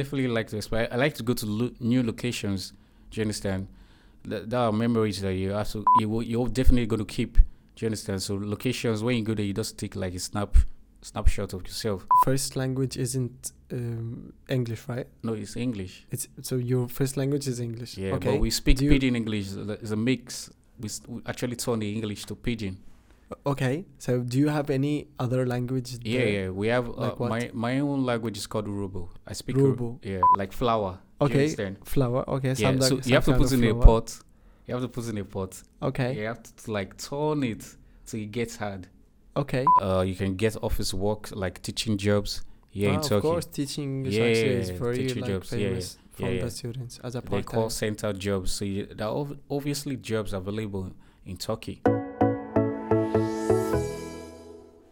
definitely like to explore. I like to go to lo- new locations. Do you understand? That, that are memories that you have to, you will, you're definitely going to keep. Do you understand? So locations when you go there, you just take like a snap snapshot of yourself. First language isn't um, English, right? No, it's English. It's so your first language is English. Yeah, okay. but we speak Do pidgin English. It's a mix. We, s- we actually turn the English to pidgin. Okay. So do you have any other language? Yeah, there? yeah. We have uh, Like what? my my own language is called Urhobo. I speak Uru- Urhobo. Yeah, like you Okay. Flower. Okay. Yeah. some So like- you have to put in of a pot. You have to put in a pot. Okay. You have to like turn it till it gets hard. Okay. Uh, you can get office work like teaching jobs here Ah, in of Turkey. course, teaching is Yeah, yeah, is yeah, very teaching like jobs, yeah, yeah, famous from yeah, yeah. the students as a They part call center jobs. So you, there are ov- obviously jobs available in Turkey.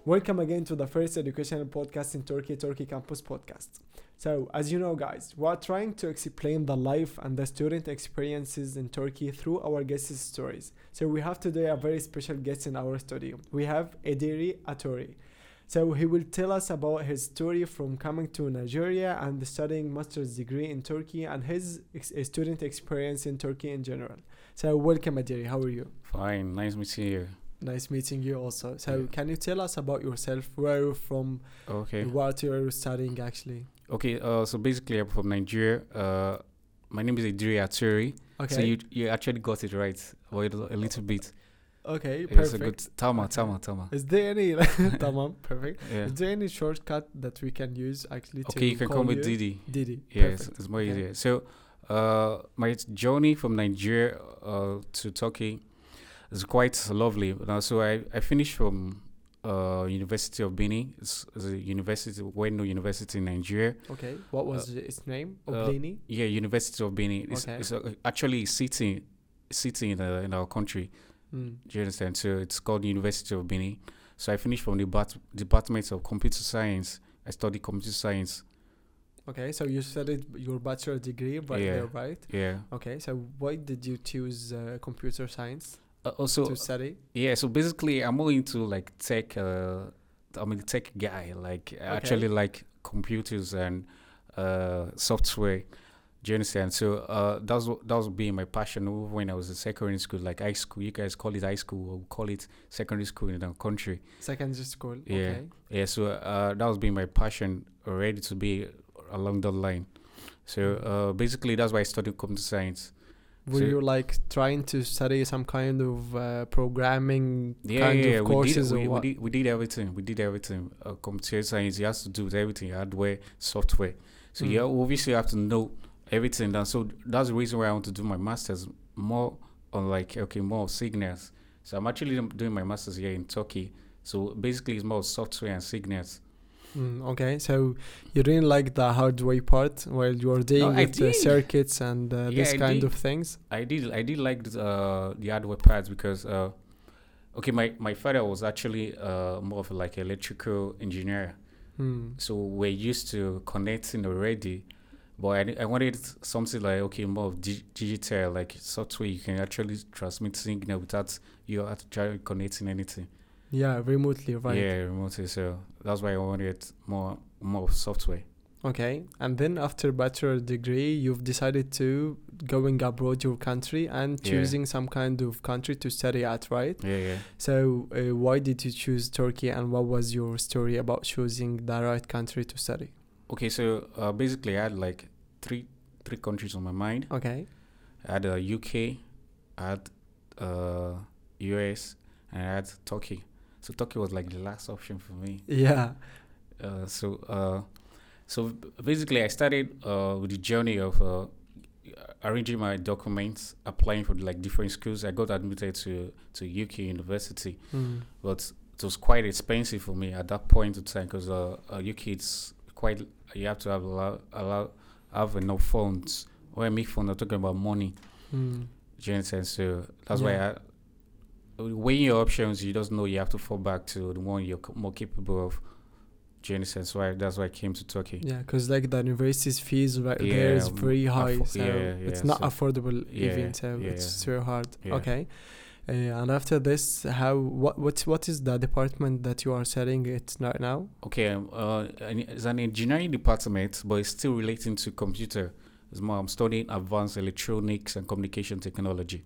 Welcome again to the first educational podcast in Turkey, Turkey Campus Podcast. So, as you know, guys, we are trying to explain the life and the student experiences in Turkey through our guests' stories. So, we have today a very special guest in our studio. We have Ediri Atori. So, he will tell us about his story from coming to Nigeria and studying master's degree in Turkey and his ex- eh, student experience in Turkey in general. So, welcome, Ediri. How are you? Fine, nice to meeting you. Nice meeting you also. So, Yeah. can you tell us about yourself? Where you're from? Okay. What you're studying actually? Okay. Uh, so basically, I'm from Nigeria. Uh, my name is Idiri Aturi. Okay. So you you actually got it right, or a a little bit. okay. Perfect. a good Tama, Okay. Tama, Tama. Is there any tamam perfect? Yeah. Is there any shortcut that we can use actually to Okay, you can call call me you? Didi. Didi. Yeah, it's, it's more Okay. easier. So, uh, my journey from Nigeria uh, to Turkey is quite lovely. Now, so I, I finished from uh, University of Benin. It's, it's a university, well-known university in Nigeria. Okay. What was its name? uh, Yeah, University of Benin. It's, Okay. it's uh, actually a city, city in, uh, in our country. Mm. Do you understand? So it's called University of Benin. So I finished from the bat- Department of Computer Science. I studied computer science. Okay. So you studied your bachelor degree right Yeah. there, right? Yeah. Okay. So why did you choose uh, computer science Uh, also, to study? Yeah, so basically, I'm more into like tech. Uh, I'm a tech guy. Like, I actually like computers and uh, software. Do you understand? So uh, that was that was being my passion over when I was in secondary school, like high school. You guys call it high school, or we call it secondary school in our country. Secondary school. Yeah. Okay. Yeah, so uh, that was being my passion already to be along that line. So uh, basically, that's why I studied computer science. Were So- you like trying to study some kind of uh, programming Yeah, kind yeah, of we courses did, or we, we did. We did everything. We did everything. Uh, computer science, you have to do with everything: hardware, software. So Mm. you obviously have to know everything. And so that's the reason why I want to do my masters more on like okay, more signals. So I'm actually doing my masters here in Turkey. So basically, it's more software and signals. Mm, okay, so you didn't like the hardware part while you were dealing I with the circuits and uh, Yeah, this I kind did. of things. I did I did like the, uh, the hardware parts because uh, okay my, my father was actually uh, more of like electrical engineer Hmm. so we're used to connecting already but I, I wanted something like okay more of dig- digital like software you can actually transmit signal without you actually connecting anything Yeah, remotely, right? yeah remotely so that's why I wanted more more software Okay, and then after bachelor degree, you've decided to going abroad your country and Yeah. choosing some kind of country to study at, right? yeah yeah So uh, why did you choose Turkey, and what was your story about choosing the right country to study? okay so uh, basically I had like three three countries on my mind Okay. I had uh, UK, I had uh, US, and I had Turkey. So Turkey was like the last option for me. Yeah. Uh, so uh, so basically, I started uh, with the journey of uh, arranging my documents, applying for like different schools. I got admitted to to UK University, Hmm. but it was quite expensive for me at that point in time because uh, uh, UK it's quite you have to have a lot, a lot have enough funds. When I make funds, I'm talking about money. Hmm. Do you understand? So that's Yeah. why I, weighing your options, you just know you have to fall back to the one you're c- more capable of. Do you understand? So I, that's why I came to Turkey. Yeah, because like the university's fees right there is very high, affo- so yeah, it's not so- affordable yeah, even, so yeah, it's too hard. yeah. Okay, Uh, and after this, how what what what is the department that you are studying it right now? Okay, um, uh, it's an engineering department, but it's still relating to computer. It's more, I'm studying advanced electronics and communication technology.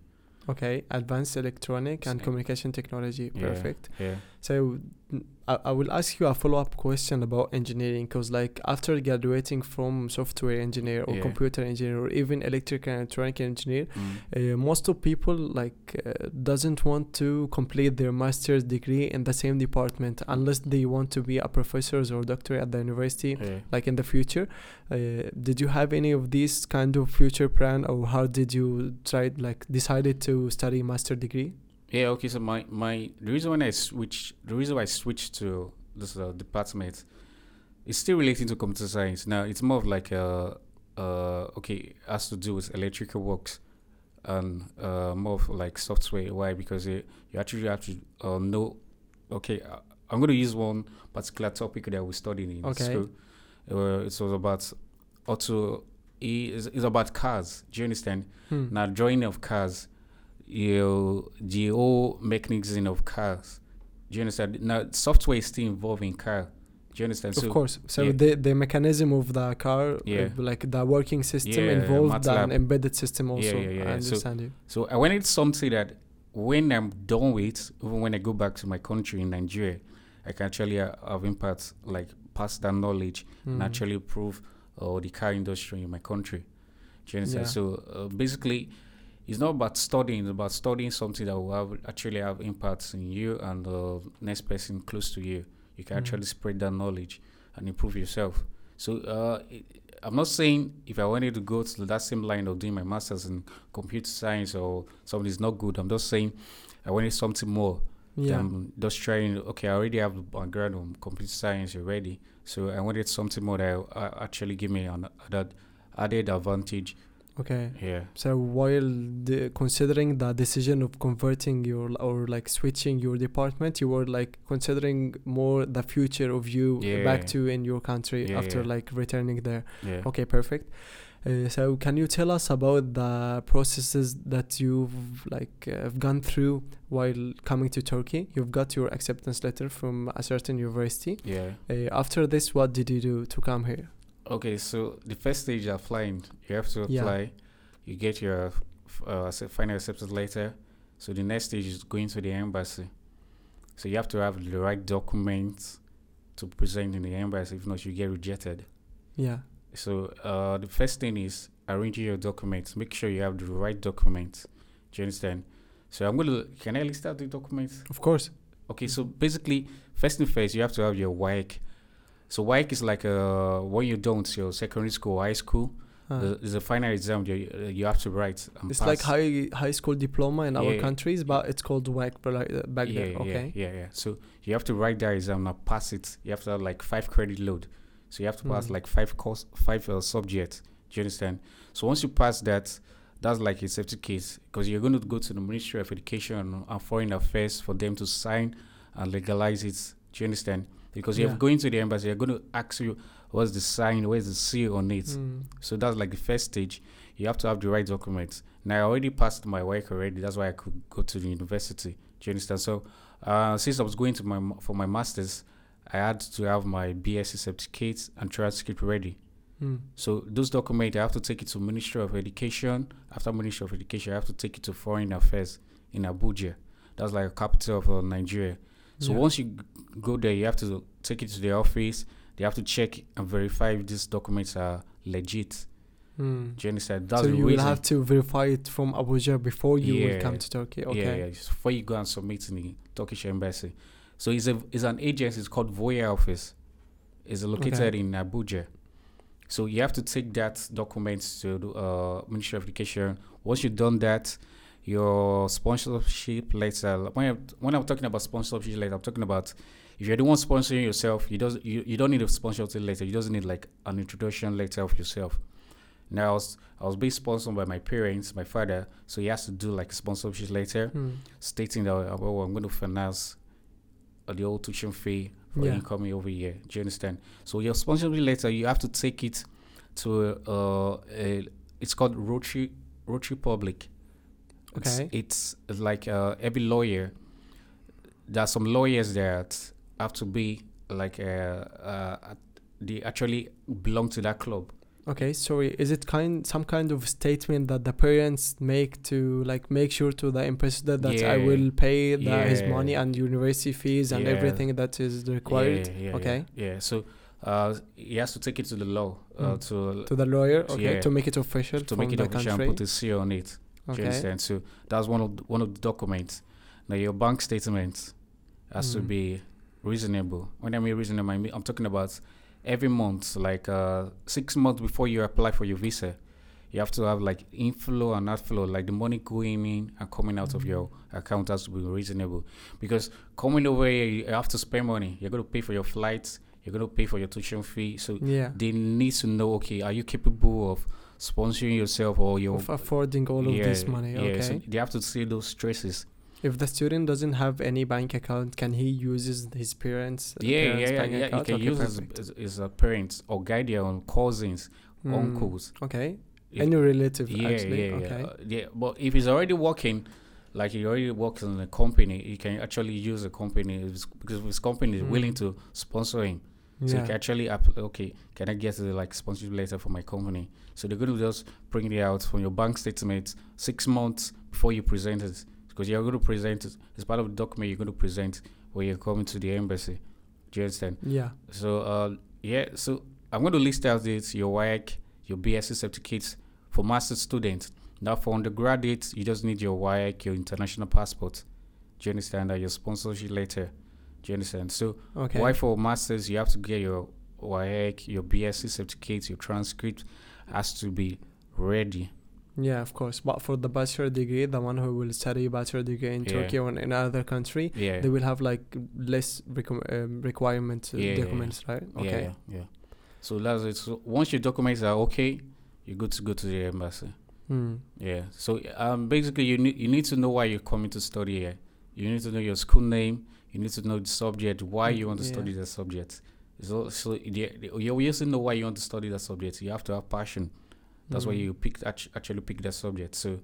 Okay, advanced electronic and communication technology. Perfect. Yeah. So I, I will ask you a follow up question about engineering because like after graduating from software engineer or Yeah. computer engineer or even electrical and electronic engineer, Mm. uh, most of people like uh, doesn't want to complete their master's degree in the same department unless they want to be a professor or doctor at the university Yeah. like in the future uh, did you have any of these kind of future plan or how did you try like decided to study master degree Yeah, okay. So my my the reason when I switch the reason why I switched to this uh, department is still relating to computer science. Now it's more of like uh uh okay has to do with electrical works and uh more of like software. Why? Because you, you actually have to uh, know. Okay, uh, I'm going to use one particular topic that we studied in Okay. school. Uh, it was about auto. It's, it's about cars. Do you understand? Hmm. Now, drawing of cars, you the whole mechanism of cars. Do you understand? Now, software is still involved in car. Do you understand? of course so yeah. the the mechanism of the car uh, Yeah. like the working system Yeah, involved an MATLAB. embedded system also yeah, yeah, i yeah. So- understand you So I wanted something that when I'm done with, even when I go back to my country in Nigeria, I can actually uh, have impact, like pass that knowledge and Hmm. actually improve uh, the car industry in my country. Do you understand? So uh, basically, it's not about studying; it's about studying something that will have, actually have impacts in you and the next person close to you. You can Mm. actually spread that knowledge and improve yourself. So uh, it, I'm not saying if I wanted to go to that same line of doing my masters in computer science or something is not good. I'm just saying I wanted something more yeah I'm just trying. Okay, I already have the background on computer science already, so I wanted something more that uh, actually give me an added advantage. Okay Yeah, So while the, considering the decision of converting your or like switching your department, you were like considering more the future of you Yeah. back to in your country Yeah, after yeah. like returning there. yeah. Okay, perfect. Uh, so can you tell us about the processes that you've like uh, gone through while coming to Turkey? You've got your acceptance letter from a certain university. Yeah. Uh, after this, what did you do to come here? Okay, so the first stage of flying. you have to Yeah. apply. You get your uh, final acceptance letter. So the next stage is going to the embassy. So you have to have the right documents to present in the embassy. If not, you get rejected. Yeah. So uh, the first thing is arranging your documents. Make sure you have the right documents. Do you understand? So I'm gonna. Can I list out the documents? Of course. Okay. So basically, first thing first, you have to have your WAEC. So WAEC is like uh, when you don't your secondary school, high school. Uh, the- There's a final exam you uh, you have to write. And It's like high high school diploma in our Yeah. countries, but it's called WAEC like, uh, back yeah, there. Okay. Yeah, yeah, yeah. So you have to write that exam now pass it. You have to have like five credit load. So you have to pass Mm. like five course, five uh, subjects. Do you understand? So once you pass that, that's like a safety case because you're going to go to the Ministry of Education and Foreign Affairs for them to sign and legalize it. Do you understand? Because Yeah. you're going to the embassy, they're going to ask you what's the sign, where's the seal on it. Mm. So that's like the first stage. You have to have the right documents. Now I already passed my work already. That's why I could go to the university. Do you understand? So uh, since I was going to my for my masters, I had to have my BSc certificate and transcript ready. Mm. So those documents I have to take it to Ministry of Education. After Ministry of Education, I have to take it to Foreign Affairs in Abuja. That's like a capital of uh, Nigeria. So Yeah. once you go there, you have to take it to the office. They have to check and verify if these documents are legit. Mm. Understand? That's so you will have to verify it from Abuja before you will come to Turkey. Yeah, Okay. yeah. Just before you go and submit in the Turkish embassy. So it's a it's an agency. It's called Voya Office. It's located in Abuja. So you have to take that document to the uh, Ministry of Education. Once you've done that, your sponsorship letter. When I'm, when I'm talking about sponsorship letter, I'm talking about if you're the one sponsoring yourself, you does you, you don't need a sponsorship letter. You just need like an introduction letter of yourself. Now I was I was being sponsored by my parents, my father, so he has to do like a sponsorship letter Mm. stating that well, I'm going to finance uh, the old tuition fee for Yeah. incoming over here. Do you understand? So your sponsorship letter, you have to take it to uh, a, it's called Notary Notary Public. It's, Okay. it's like uh, every lawyer. There are some lawyers that have to be like uh, uh, they actually belong to that club. Okay, sorry. Is it kind some kind of statement that the parents make to like make sure to the ambassador that I will pay the, his money and university fees and Yeah. everything that is required Yeah, yeah, Okay. Yeah. yeah. So uh, he has to take it to the law uh, Mm. to to the lawyer? Okay, yeah. to make it official to from make it the official country. and put a seal on it. Okay. understand? So that's one of the, one of the documents. Now your bank statement has to Mm. be reasonable. When I mean reasonable, I mean, I'm talking about every month, like uh, six months before you apply for your visa. You have to have like inflow and outflow, like the money going in and coming out of Mm. your account has to be reasonable. Because coming over here, you have to spend money. You're going to pay for your flights. You're going to pay for your tuition fee. So Yeah. they need to know, okay, are you capable of sponsoring yourself or your Of affording all of this money. yeah, Okay. so they have to see those stresses. if the student doesn't have any bank account, can he uses his parents? Yeah, yeah, parents' yeah, yeah. You account? can Okay, use his, perfect. his, his uh, parents or guardian, cousins, Hmm, uncles. Okay. If- Any relative yeah, actually. yeah, okay. yeah. Uh, yeah. But if he's already working, like he already works in a company, he can actually use a company because his company is willing Mm. to sponsor him. So yeah. you can actually app- okay, can I get a like sponsorship letter for my company? So they're going to just bring it out from your bank statement six months before you present it, because you're going to present it as part of the document you're going to present when you're coming to the embassy. Do you understand? yeah. So uh, yeah, so I'm going to list out this your WAEC, your BSc certificates for master students. Now for undergraduates, you just need your WAEC, your international passport. Do you understand that your sponsorship letter? Do you understand? So Okay. why for masters you have to get your WAEC, your BSc certificate, your transcript has to be ready. Yeah, of course. But for the bachelor degree, the one who will study bachelor degree in Yeah. Turkey or in another country, Yeah. they will have like less requ- um, requirement uh, Yeah, documents, right? Okay. Yeah, yeah. So that's it. So once your documents are okay, you're good to go to the embassy. Hmm. Yeah. So um, basically, you need you need to know why you're coming to study here. You need to know your school name. You need to know the subject, why Mm, you want to yeah. study the subject. So, so the- the- you also know why you want to study that subject. You have to have passion. That's why Hmm. you pick act- actually pick that subject. So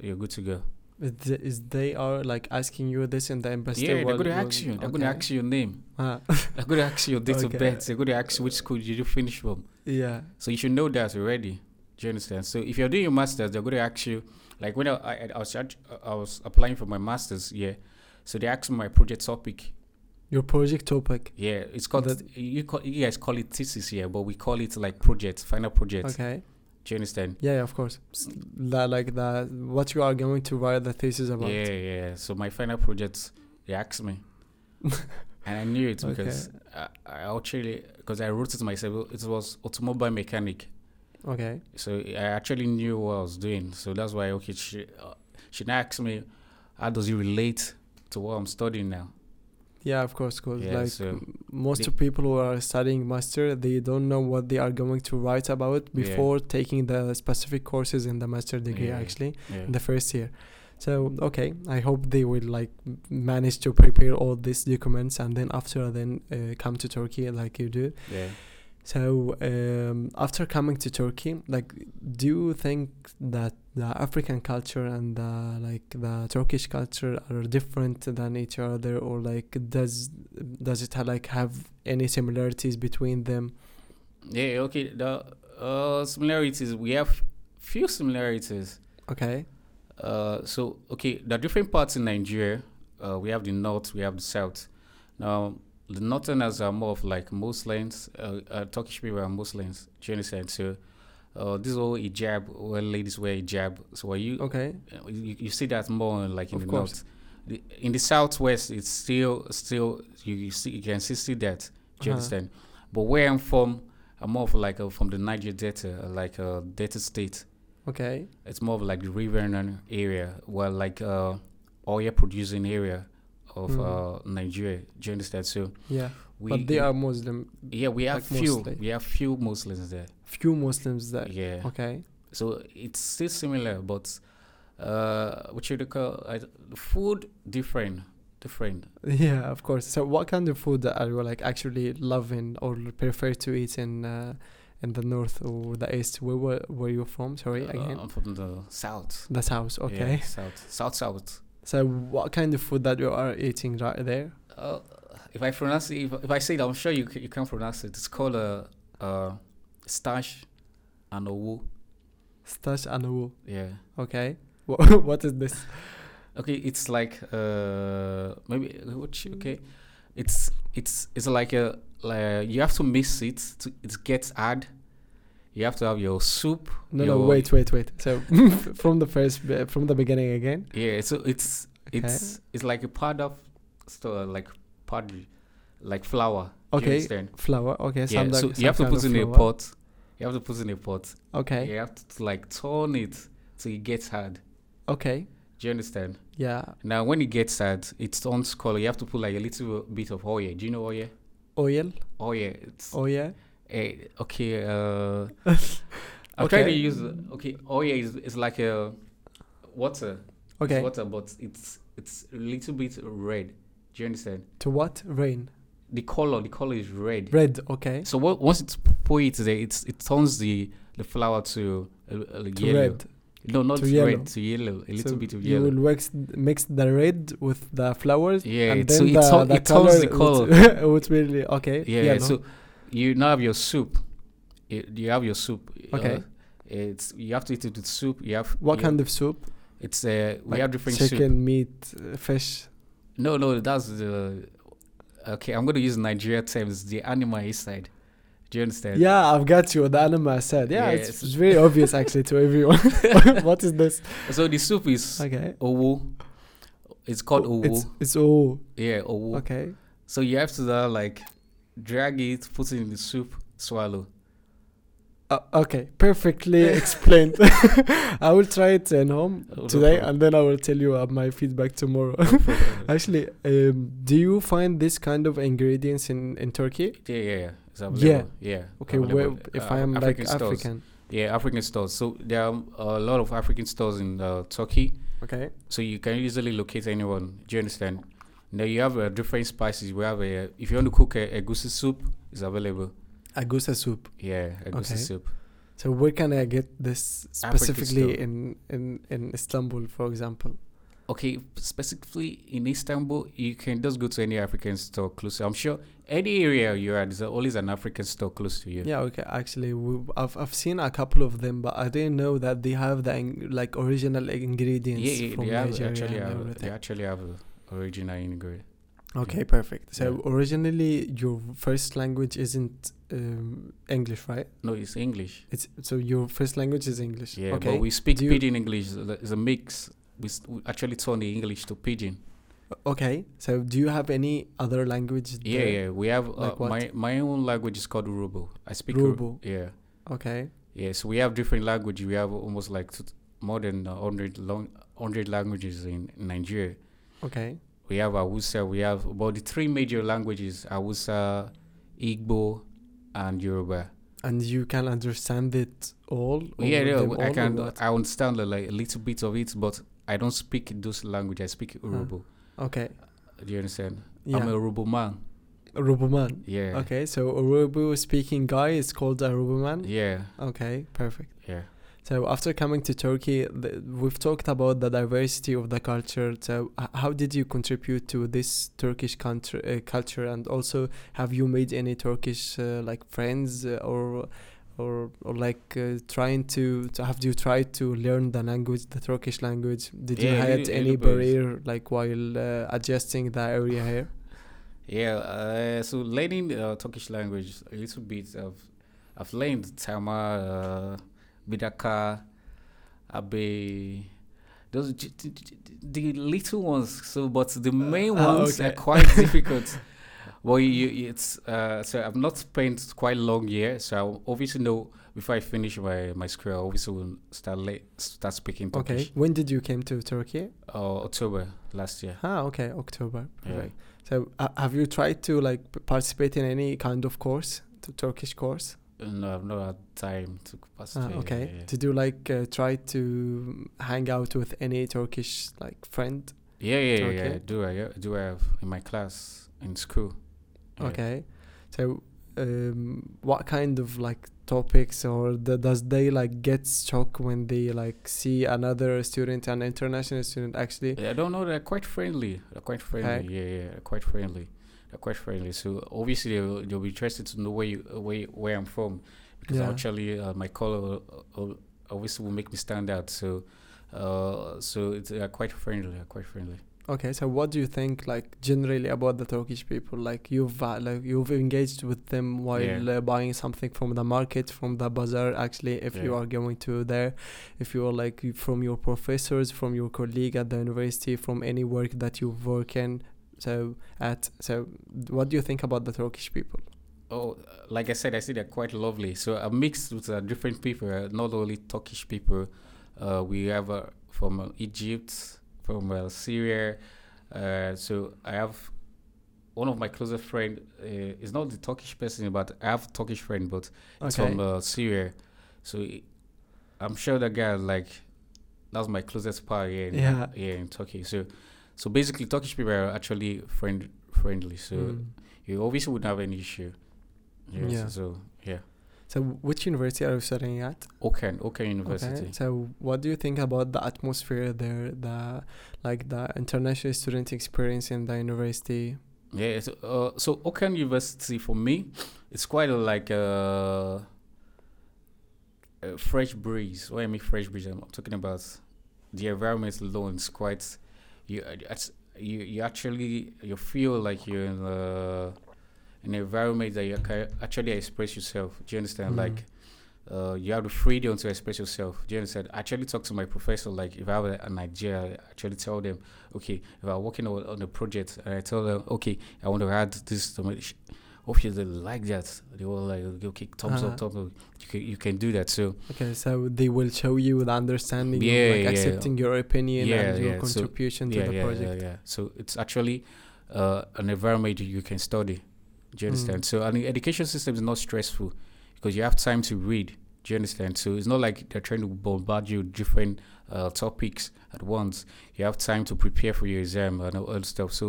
you're good to go. Is, the, is they are like asking you this in the embassy? yeah, they're going to ask you. They're going to ask your name. Ah, They're going to ask your date Okay. of birth. They're going to ask which school did you finish from. yeah. So you should know that already. Do you understand? So if you're doing your masters, they're going to ask you, like when I, I, I was I was applying for my masters, yeah. So they asked me my project topic. Your project topic. Yeah, it's called That- you call you guys call it thesis here, but we call it like project, final project. Okay. Do you understand? Yeah, of course. The, like that what you are going to write the thesis about. Yeah, yeah. So my final project, they asked me, and I knew it because I, I actually because I wrote it myself. It was automobile mechanic. Okay. So I actually knew what I was doing. So that's why okay, she uh, she asked me, how does it relate to what I'm studying now? Yeah, of course, because Yeah, like so most of people who are studying master, they don't know what they are going to write about Yeah. before taking the specific courses in the master degree. Yeah. Actually, Yeah. in the first year. So okay, I hope they will like manage to prepare all these documents and then after then uh, come to Turkey like you do. yeah. So um, after coming to Turkey, like, do you think that the African culture and the like the Turkish culture are different than each other, or like does does it like have any similarities between them? Yeah, okay. The uh, similarities we have few similarities. Okay. Uh, so okay, the different parts in Nigeria. Uh, we have the north, we have the south. Now the northerners are more of like Muslims. Uh, uh, Turkish people are Muslims. Do you understand? So uh, this whole hijab, where ladies wear hijab. So are you? Okay. uh, You, you see that more like in Of the course. north. The, in the southwest, it's still still you, you see you can still see that. Do you Uh-huh. understand? But where I'm from, I'm more of like uh, from the Niger Delta, like uh, Delta State. Okay. It's more of like the Riverine area, where like uh, oil producing area of Mm. uh, Nigeria. Do you understand? So Yeah. we, but they are Muslim. yeah, we have like few, mostly. we have few Muslims there. Few Muslims there. Yeah. Okay. So it's still similar, but uh, what you call uh, food different, different. Yeah, of course. So, what kind of food are you like actually loving or prefer to eat in uh, in the north or the east? Where were, were you from? Sorry, Uh, again. I'm from the south. The south. Okay. Yeah, south, south, south. So what kind of food that you are eating right there? Uh, if I pronounce it, if, if I say it, I'm sure you c- you can pronounce it. It's called a uh, uh, stash and owu. Stash and wool. Yeah. Okay. Wha- what is this? Okay, it's like uh maybe okay, it's it's it's like a like you have to mix it to it gets hard. You have to have your soup. No, your, no, wait, wait, wait. So from the first, from the beginning again. Yeah, so it's Okay. it's it's like a part of so like part like flour. Okay, flour. Okay, Yeah, so you have to put in of a pot. You have to put in a pot. Okay, You have to like turn it till it gets hard. okay, Do you understand? yeah. Now when it gets hard, it turns color. You have to put like a little bit of oil. Do you know oil? Oil. Oil. It's Oh yeah. okay. Uh, I'm trying to Okay. use okay. Oil is is like a water. It's Okay. water, but it's it's a little bit red. Do you understand? To what? Rain. The color, the color is red. Red. Okay. So what, once it's put it there, it's it turns the the flower to uh, uh, To yellow. red. No, not to red yellow. to yellow. A little So bit of yellow. you will mix mix the red with the flowers. Yeah, and so then it the, turn- the it turns the color would really okay. Yeah, yellow. so you now have your soup. You, you have your soup. Okay. Uh, it's you have to eat it with soup. You have what you- kind of soup? It's uh we Like have different chicken, soup. meat, uh, fish. No, no, that's the okay. I'm gonna use Nigeria terms. The animal inside. Do you understand? Yeah, I've got you. The anima said. Yeah, Yeah, it's, it's- it's very obvious actually to everyone. what is this? So the soup is Okay. owu. It's called owu. It's it's all yeah, owu. okay. So you have to uh, like drag it, put it in the soup, swallow. Uh, okay, perfectly explained. I will try it at home no today, problem. and then I will tell you uh, my feedback tomorrow. Actually, um, do you find this kind of ingredients in in Turkey? yeah, yeah, yeah. Available. Yeah. Okay, where if Uh, I am like African stores. African. Yeah, African stores. So there are a lot of African stores in uh, Turkey. Okay. So you can easily locate anyone. Do you understand? Now you have uh, different spices. We have a if you want to cook a, egusi soup, it's available. Egusi soup. Yeah, egusi Okay. soup. So where can I get this specifically in, in in Istanbul, for example? Okay, specifically in Istanbul, you can just go to any African store close. I'm sure any area you're at, there's always an African store close to you. Yeah. Okay. Actually, we, I've I've seen a couple of them, but I didn't know that they have the like original ingredients yeah, yeah from Nigeria actually have, they actually have a original ingredient. Okay, perfect. So Yeah. originally, your first language isn't um, English, right? No, it's English. It's so your first language is English. Yeah, okay. but we speak Do pidgin English. It's a mix. We, we actually turn the English to pidgin. okay. So do you have any other language? Yeah, yeah. We have uh, Like what? my my own language is called Urhobo. I speak Uru- Urhobo. Yeah, Okay. yeah. So we have different language. We have almost like t- more than uh, hundred long hundred languages in, in Nigeria. Okay. We have Hausa. We have about the three major languages: Hausa, Igbo, and Yoruba. And you can understand it all. yeah, yeah. them I can. I understand like a little bit of it, but I don't speak those language. I speak Urhobo. Okay. Do you understand? Yeah. I'm a Urhobo man. Urhobo man. Yeah. Okay. So Urhobo speaking guy is called a Urhobo man. Yeah. Okay. Perfect. Yeah. So after coming to Turkey, the, we've talked about the diversity of the culture. So how did you contribute to this Turkish country, uh, culture, and also have you made any Turkish uh, like friends uh, or or or like uh, trying to, to have you tried to learn the language, the Turkish language? Did you Yeah, had little- any little barrier like while uh, adjusting the area here? Yeah, uh, so learning uh, Turkish language a little bit. Of, I've learned Tama, uh, Bidaka, Abe. Those the little ones. So, but the main ah, ones are quite difficult. Well, you, it's uh, so I've not spent quite long here. So I obviously know before I finish my my school, I obviously will start late, start speaking Turkish. Okay. When did you came to Turkey? Uh, October last year. Ah, okay, October. Yeah. So, uh, have you tried to like participate in any kind of course, to Turkish course? No, I've not had time to Ah, participate. okay. yeah, yeah. Did you like uh, try to hang out with any Turkish like friend? Yeah, yeah, yeah, yeah. Do I yeah, do I have in my class in school? Yeah. Okay. So, um, what kind of like topics or the, does they like get shocked when they like see another student an international student actually Yeah, I don't know. They're quite friendly. They're quite friendly. Yeah, yeah, they're quite friendly. They're quite friendly. So obviously they'll, they'll be interested to know where you where where I'm from because Yeah. actually uh, my color uh, uh, obviously will make me stand out. So uh, so it's uh, quite friendly. Quite friendly. okay so what do you think like generally about the turkish people like you've uh, like you've engaged with them while Yeah. uh, buying something from the market from the bazaar actually if you are going to there if you are like from your professors from your colleague at the university from any work that you work in so at so what do you think about the turkish people Oh, like I said, I see they're quite lovely. So I'm mixed with uh, different people, uh, not only Turkish people. Uh, we have uh, from uh, Egypt, from uh, Syria. Uh, so I have one of my closest friend. Uh, is not the Turkish person, but I have a Turkish friend, but it's from uh, Syria. So I'm sure that guy like that's my closest pal here in, Yeah. here in Turkey. So so basically, Turkish people are actually friend friendly. So Mm. you obviously wouldn't have any issue. Yes, Yeah. So yeah. so which university are you studying at Okan, Okan University. Okay. So, what do you think about the atmosphere there, the like the international student experience in the university? Yeah. So, uh, so Okan University for me, it's quite a, like a, a fresh breeze. What I mean fresh breeze, I'm talking about the environment alone. is quite you. You you actually you feel like you're in an environment that you can actually express yourself. Do you understand? Mm. Like uh, you have the freedom to express yourself. Do you understand? I actually talk to my professor. Like if I have a, an idea, I actually tell them, okay, if I'm working on, on a project, and I tell them, okay, I want to add this to my. Obviously, like that. They will like, okay, thumbs Uh-huh. up, thumbs up. You can, you can do that. So Okay, so they will show you the understanding, Yeah, of like yeah. accepting your opinion Yeah, and your yeah, so- contribution to the project. yeah, yeah. So it's actually uh, an environment you can study. Do you Mm. understand? So an education system is not stressful because you have time to read. Do you understand? So it's not like they're trying to bombard you with different uh, topics at once. You have time to prepare for your exam and all that stuff. So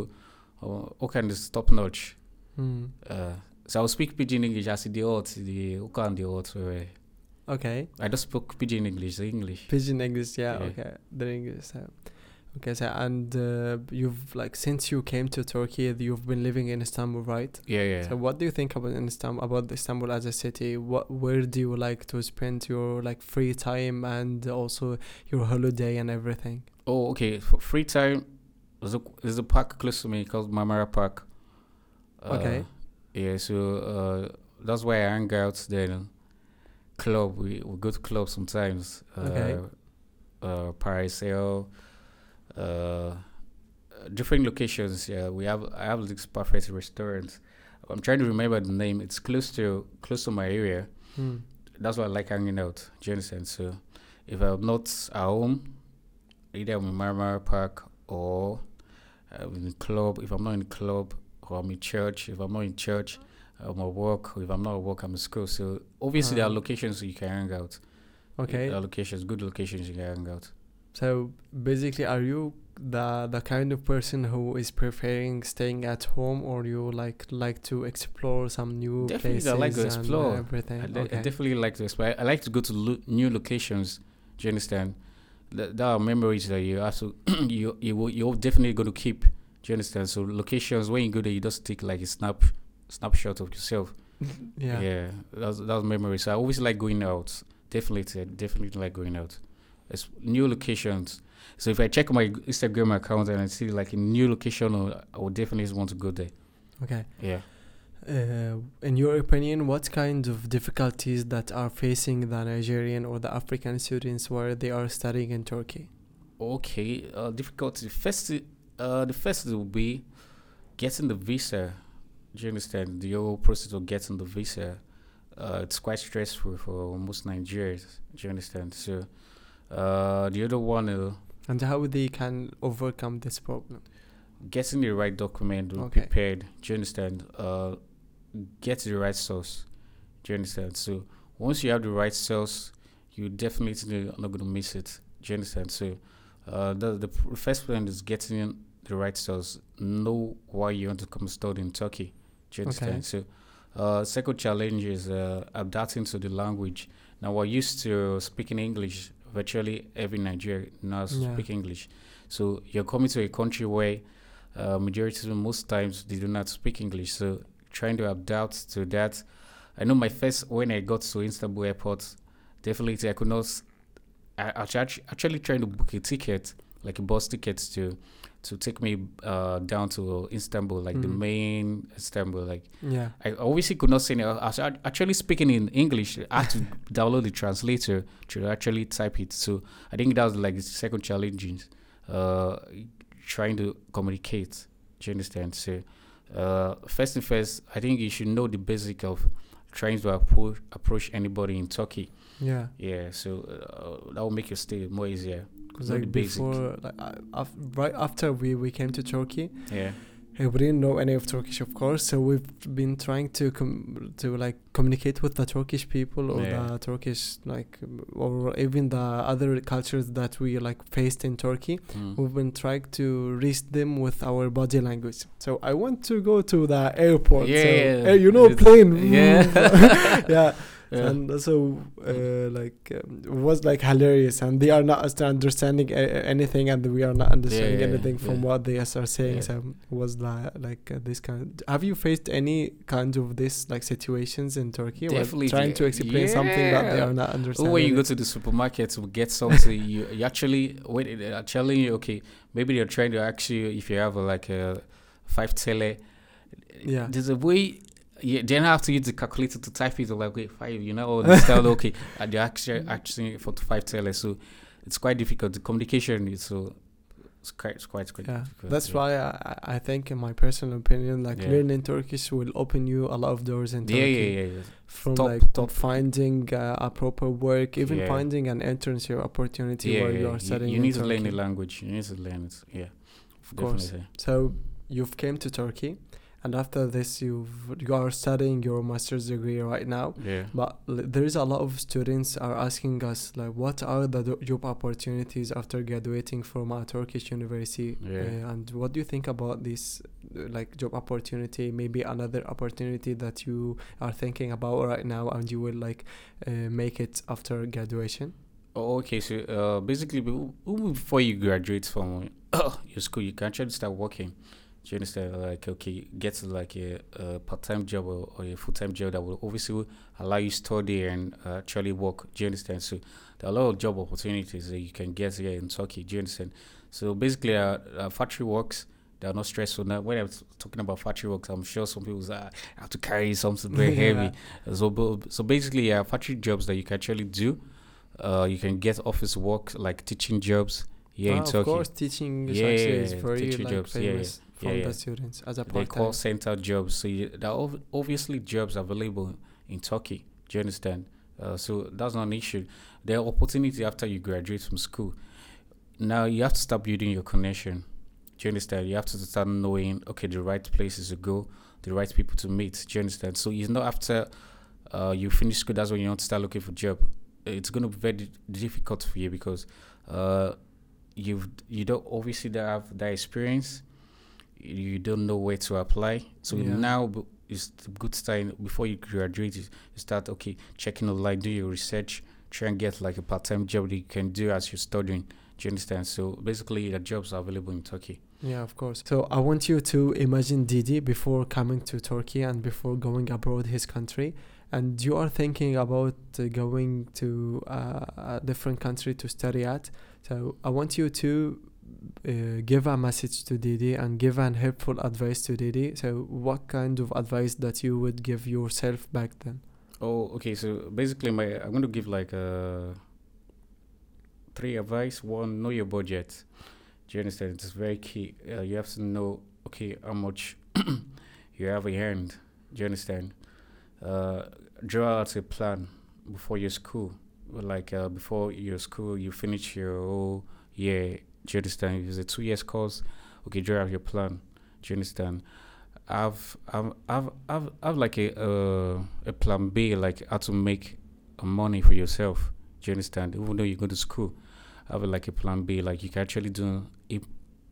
uh, okay, is top notch. Mm. Uh, so I'll speak pidgin English as the old the Okan the. Uh, Okay, I just spoke pidgin English, the English. pidgin English. Yeah, Yeah. okay, the English. Okay, so and uh, you've like since you came to Turkey, you've been living in Istanbul, right? Yeah, yeah. So what do you think about Istanbul about Istanbul as a city? What where do you like to spend your like free time and also your holiday and everything? Oh, okay. For free time, there's a, there's a park close to me called Marmara Park. Uh, Okay. Yeah, so uh, that's why I hang out then. Club, we, we go to club sometimes. Uh, Okay. Uh, Paracel, uh, different locations. Yeah, we have I have this perfect restaurant. I'm trying to remember the name. It's close to close to my area. Hmm. That's why I like hanging out. Do you understand? So if I'm not at home, either I'm in Marmara Park or I'm in the club. If I'm not in the club, or I'm in church. If I'm not in church, I'm at work. If I'm not at work, I'm in school. So obviously there are Uh-huh. locations you can hang out. Okay. There are locations, good locations you can hang out. So basically, are you the the kind of person who is preferring staying at home, or you like like to explore some new Definitely, places I like to explore. everything? I, de- I okay. definitely like to explore. I like to go to lo- new locations. Do you understand? Th- there are memories that you have to you you will, you're definitely going to keep. Do you understand? So locations when you go there, you just take like a snap snapshot of yourself. yeah. Yeah, that's that's memory. So I always like going out. Definitely, definitely like going out. It's new locations. So if I check my Instagram account and I see like a new location, uh, I would definitely want to go there. Okay. Yeah. Uh, in your opinion, what kind of difficulties that are facing the Nigerian or the African students where they are studying in Turkey? Okay, uh, difficulty. First, uh, the first will be getting the visa. Do you understand? The whole process of getting the visa, uh, it's quite stressful for most Nigerians. Do you understand? So, uh, the other one, uh, And how they can overcome this problem? getting the right document Okay. prepared. Do you understand? Uh, get the right source. Do you understand? So once you have the right source, you definitely are not going to miss it. Do you understand? So uh, the the first point is getting the right source. Know why you want to come study in Turkey. Do you Okay. understand? So Uh, second challenge is uh, adapting to the language. Now we're used to speaking English. Virtually every Nigerian now Yeah. speak English. So you're coming to a country where uh, majority most times they do not speak English. So trying to adapt to that. I know my first when I got to Istanbul airport, definitely I could not. I, I actually trying to book a ticket, like a bus ticket to to take me uh, down to Istanbul, like the Mhm. main Istanbul. Like Yeah. I obviously could not say it. I was actually speaking in English. I had to download the translator to actually type it. So I think that was like the second challenge, uh, trying to communicate. Do you understand? So uh, first and first, I think you should know the basic of trying to approach approach anybody in Turkey. Yeah. Yeah, so uh, that will make your stay more easier. Because like basic. before, like uh, af- right after we we came to Turkey, Yeah, we didn't know any of Turkish, of course. So we've been trying to com- to like communicate with the Turkish people or Yeah. the Turkish like or even the other cultures that we like faced in Turkey. Mm. We've been trying to reach them with our body language. So I want to go to the airport. so, Yeah, eh, you know, plane. yeah. yeah. Yeah. And so, uh, like, um, was like hilarious, and they are not understanding a- anything, and we are not understanding yeah, anything from yeah. what they are saying. Yeah. So it was like, like uh, this kind. Have you faced any kind of this like situations in Turkey, where Definitely, trying to explain something that they yeah. are not understanding? when you go to the supermarket to get something, you, you actually wait. They are telling you, okay, maybe they're trying to ask you if you have a, like a five tele. Yeah. There's a way. You then I have to use the calculator to type it. Like wait, five. You know, understand? okay, and they're actually actually for five tele. So it's quite difficult. The communication is so. It's quite, it's quite, quite Yeah, difficult, that's yeah. why I, I think, in my personal opinion, like Yeah. learning Turkish will open you a lot of doors in Turkey. yeah, yeah, yeah. from Top- like top. finding uh, a proper work, even Yeah. finding an internship opportunity yeah, where yeah, you are studying. you in need to learn the language. You need to learn it. Yeah, Of course. definitely. So you've came to Turkey, and after this, you've you are studying your master's degree right now. Yeah. But l- there is a lot of students are asking us like, what are the job opportunities after graduating from a Turkish university? Yeah. Uh, and what do you think about this, like job opportunity? Maybe another opportunity that you are thinking about right now, and you will like uh, make it after graduation. Oh, okay. So uh, basically, before you graduate from your school, you can actually start working. Do you understand? Like, okay, get like a, a part-time job or, or a full-time job that will obviously allow you to study and uh, actually work. Do you understand? So there are a lot of job opportunities that you can get here in Turkey. Do you understand? So basically, uh, uh, factory works. They are not stressful. Now, when I'm talking about factory works, I'm sure some people say, "Ah, I have to carry something very heavy. So, so basically, yeah, factory jobs that you can actually do. Uh, you can get office work like teaching jobs here Ah, in Turkey. of course, teaching is Yeah, yeah, is yeah, very teaching like jobs, yeah, yeah, famous from yeah, the students as a They call center jobs. So you, there are obviously jobs available in Turkey. Do you understand? Uh, so that's not an issue. There are opportunity after you graduate from school. Now you have to start building your connection. Do you understand? You have to start knowing okay the right places to go, the right people to meet. Do you understand? So it's not after uh, you finish school that's when you want to start looking for job. It's going to be very difficult for you because uh, you've you don't obviously have that experience. You don't know where to apply. So Yeah. now is the good time before you graduate. You start okay checking online, do your research, try and get like a part time job that you can do as you're studying. Do you understand? So basically, the jobs are available in Turkey. Yeah, of course. So I want you to imagine Didi before coming to Turkey and before going abroad his country, and you are thinking about uh, going to uh, a different country to study at. So I want you to uh, give a message to Didi and give an helpful advice to Didi. So what kind of advice that you would give yourself back then? Oh, okay. So basically, my I'm going to give like uh, three advice. One, know your budget. Do you understand? It's very key. Uh, you have to know okay how much you have in hand. Do you understand? Uh, draw out a plan before your school. Like uh, before your school, you finish your whole year. Do you understand? It's a two years course, okay, draw out your plan. Do you understand? I've I've I've I've, I've like a uh, a plan B, like how to make money for yourself. Do you understand? Even though you go to school, I have like a plan B, like you can actually do a,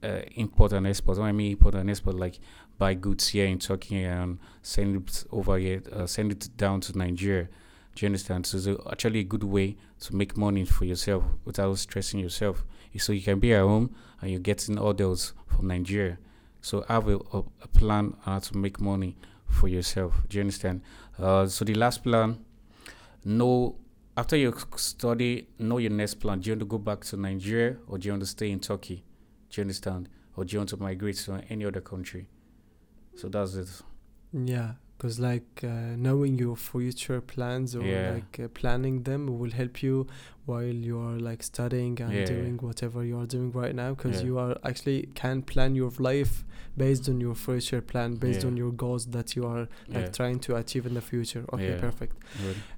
uh, import and export. When I mean import and export, like buy goods here in Turkey and send it over here, uh, send it down to Nigeria. Do you understand? So it's actually a good way to make money for yourself without stressing yourself. So you can be at home and you're getting orders from Nigeria. So have a, a, plan how to make money for yourself. Do you understand? Uh, so the last plan, know after you study, know your next plan. Do you want to go back to Nigeria or do you want to stay in Turkey? Do you understand? Or do you want to migrate to any other country? So that's it. Yeah, because like uh, knowing your future plans or Yeah. like uh, planning them will help you while you are like studying and Yeah. doing whatever you are doing right now because Yeah. you are actually can plan your life based on your future plan based on your goals that you are like trying to achieve in the future okay perfect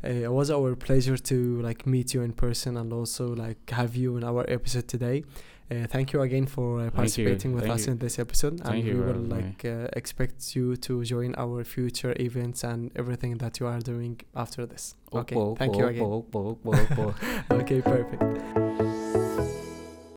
uh, it was our pleasure to like meet you in person and also like have you in our episode today. Uh, thank you again for uh, participating with Thank us you. in this episode, Thank and you we will like uh, expect you to join our future events and everything that you are doing after this. Okay, Okpo, thank you okpo, again. okpo, okpo, okpo. Okay, perfect.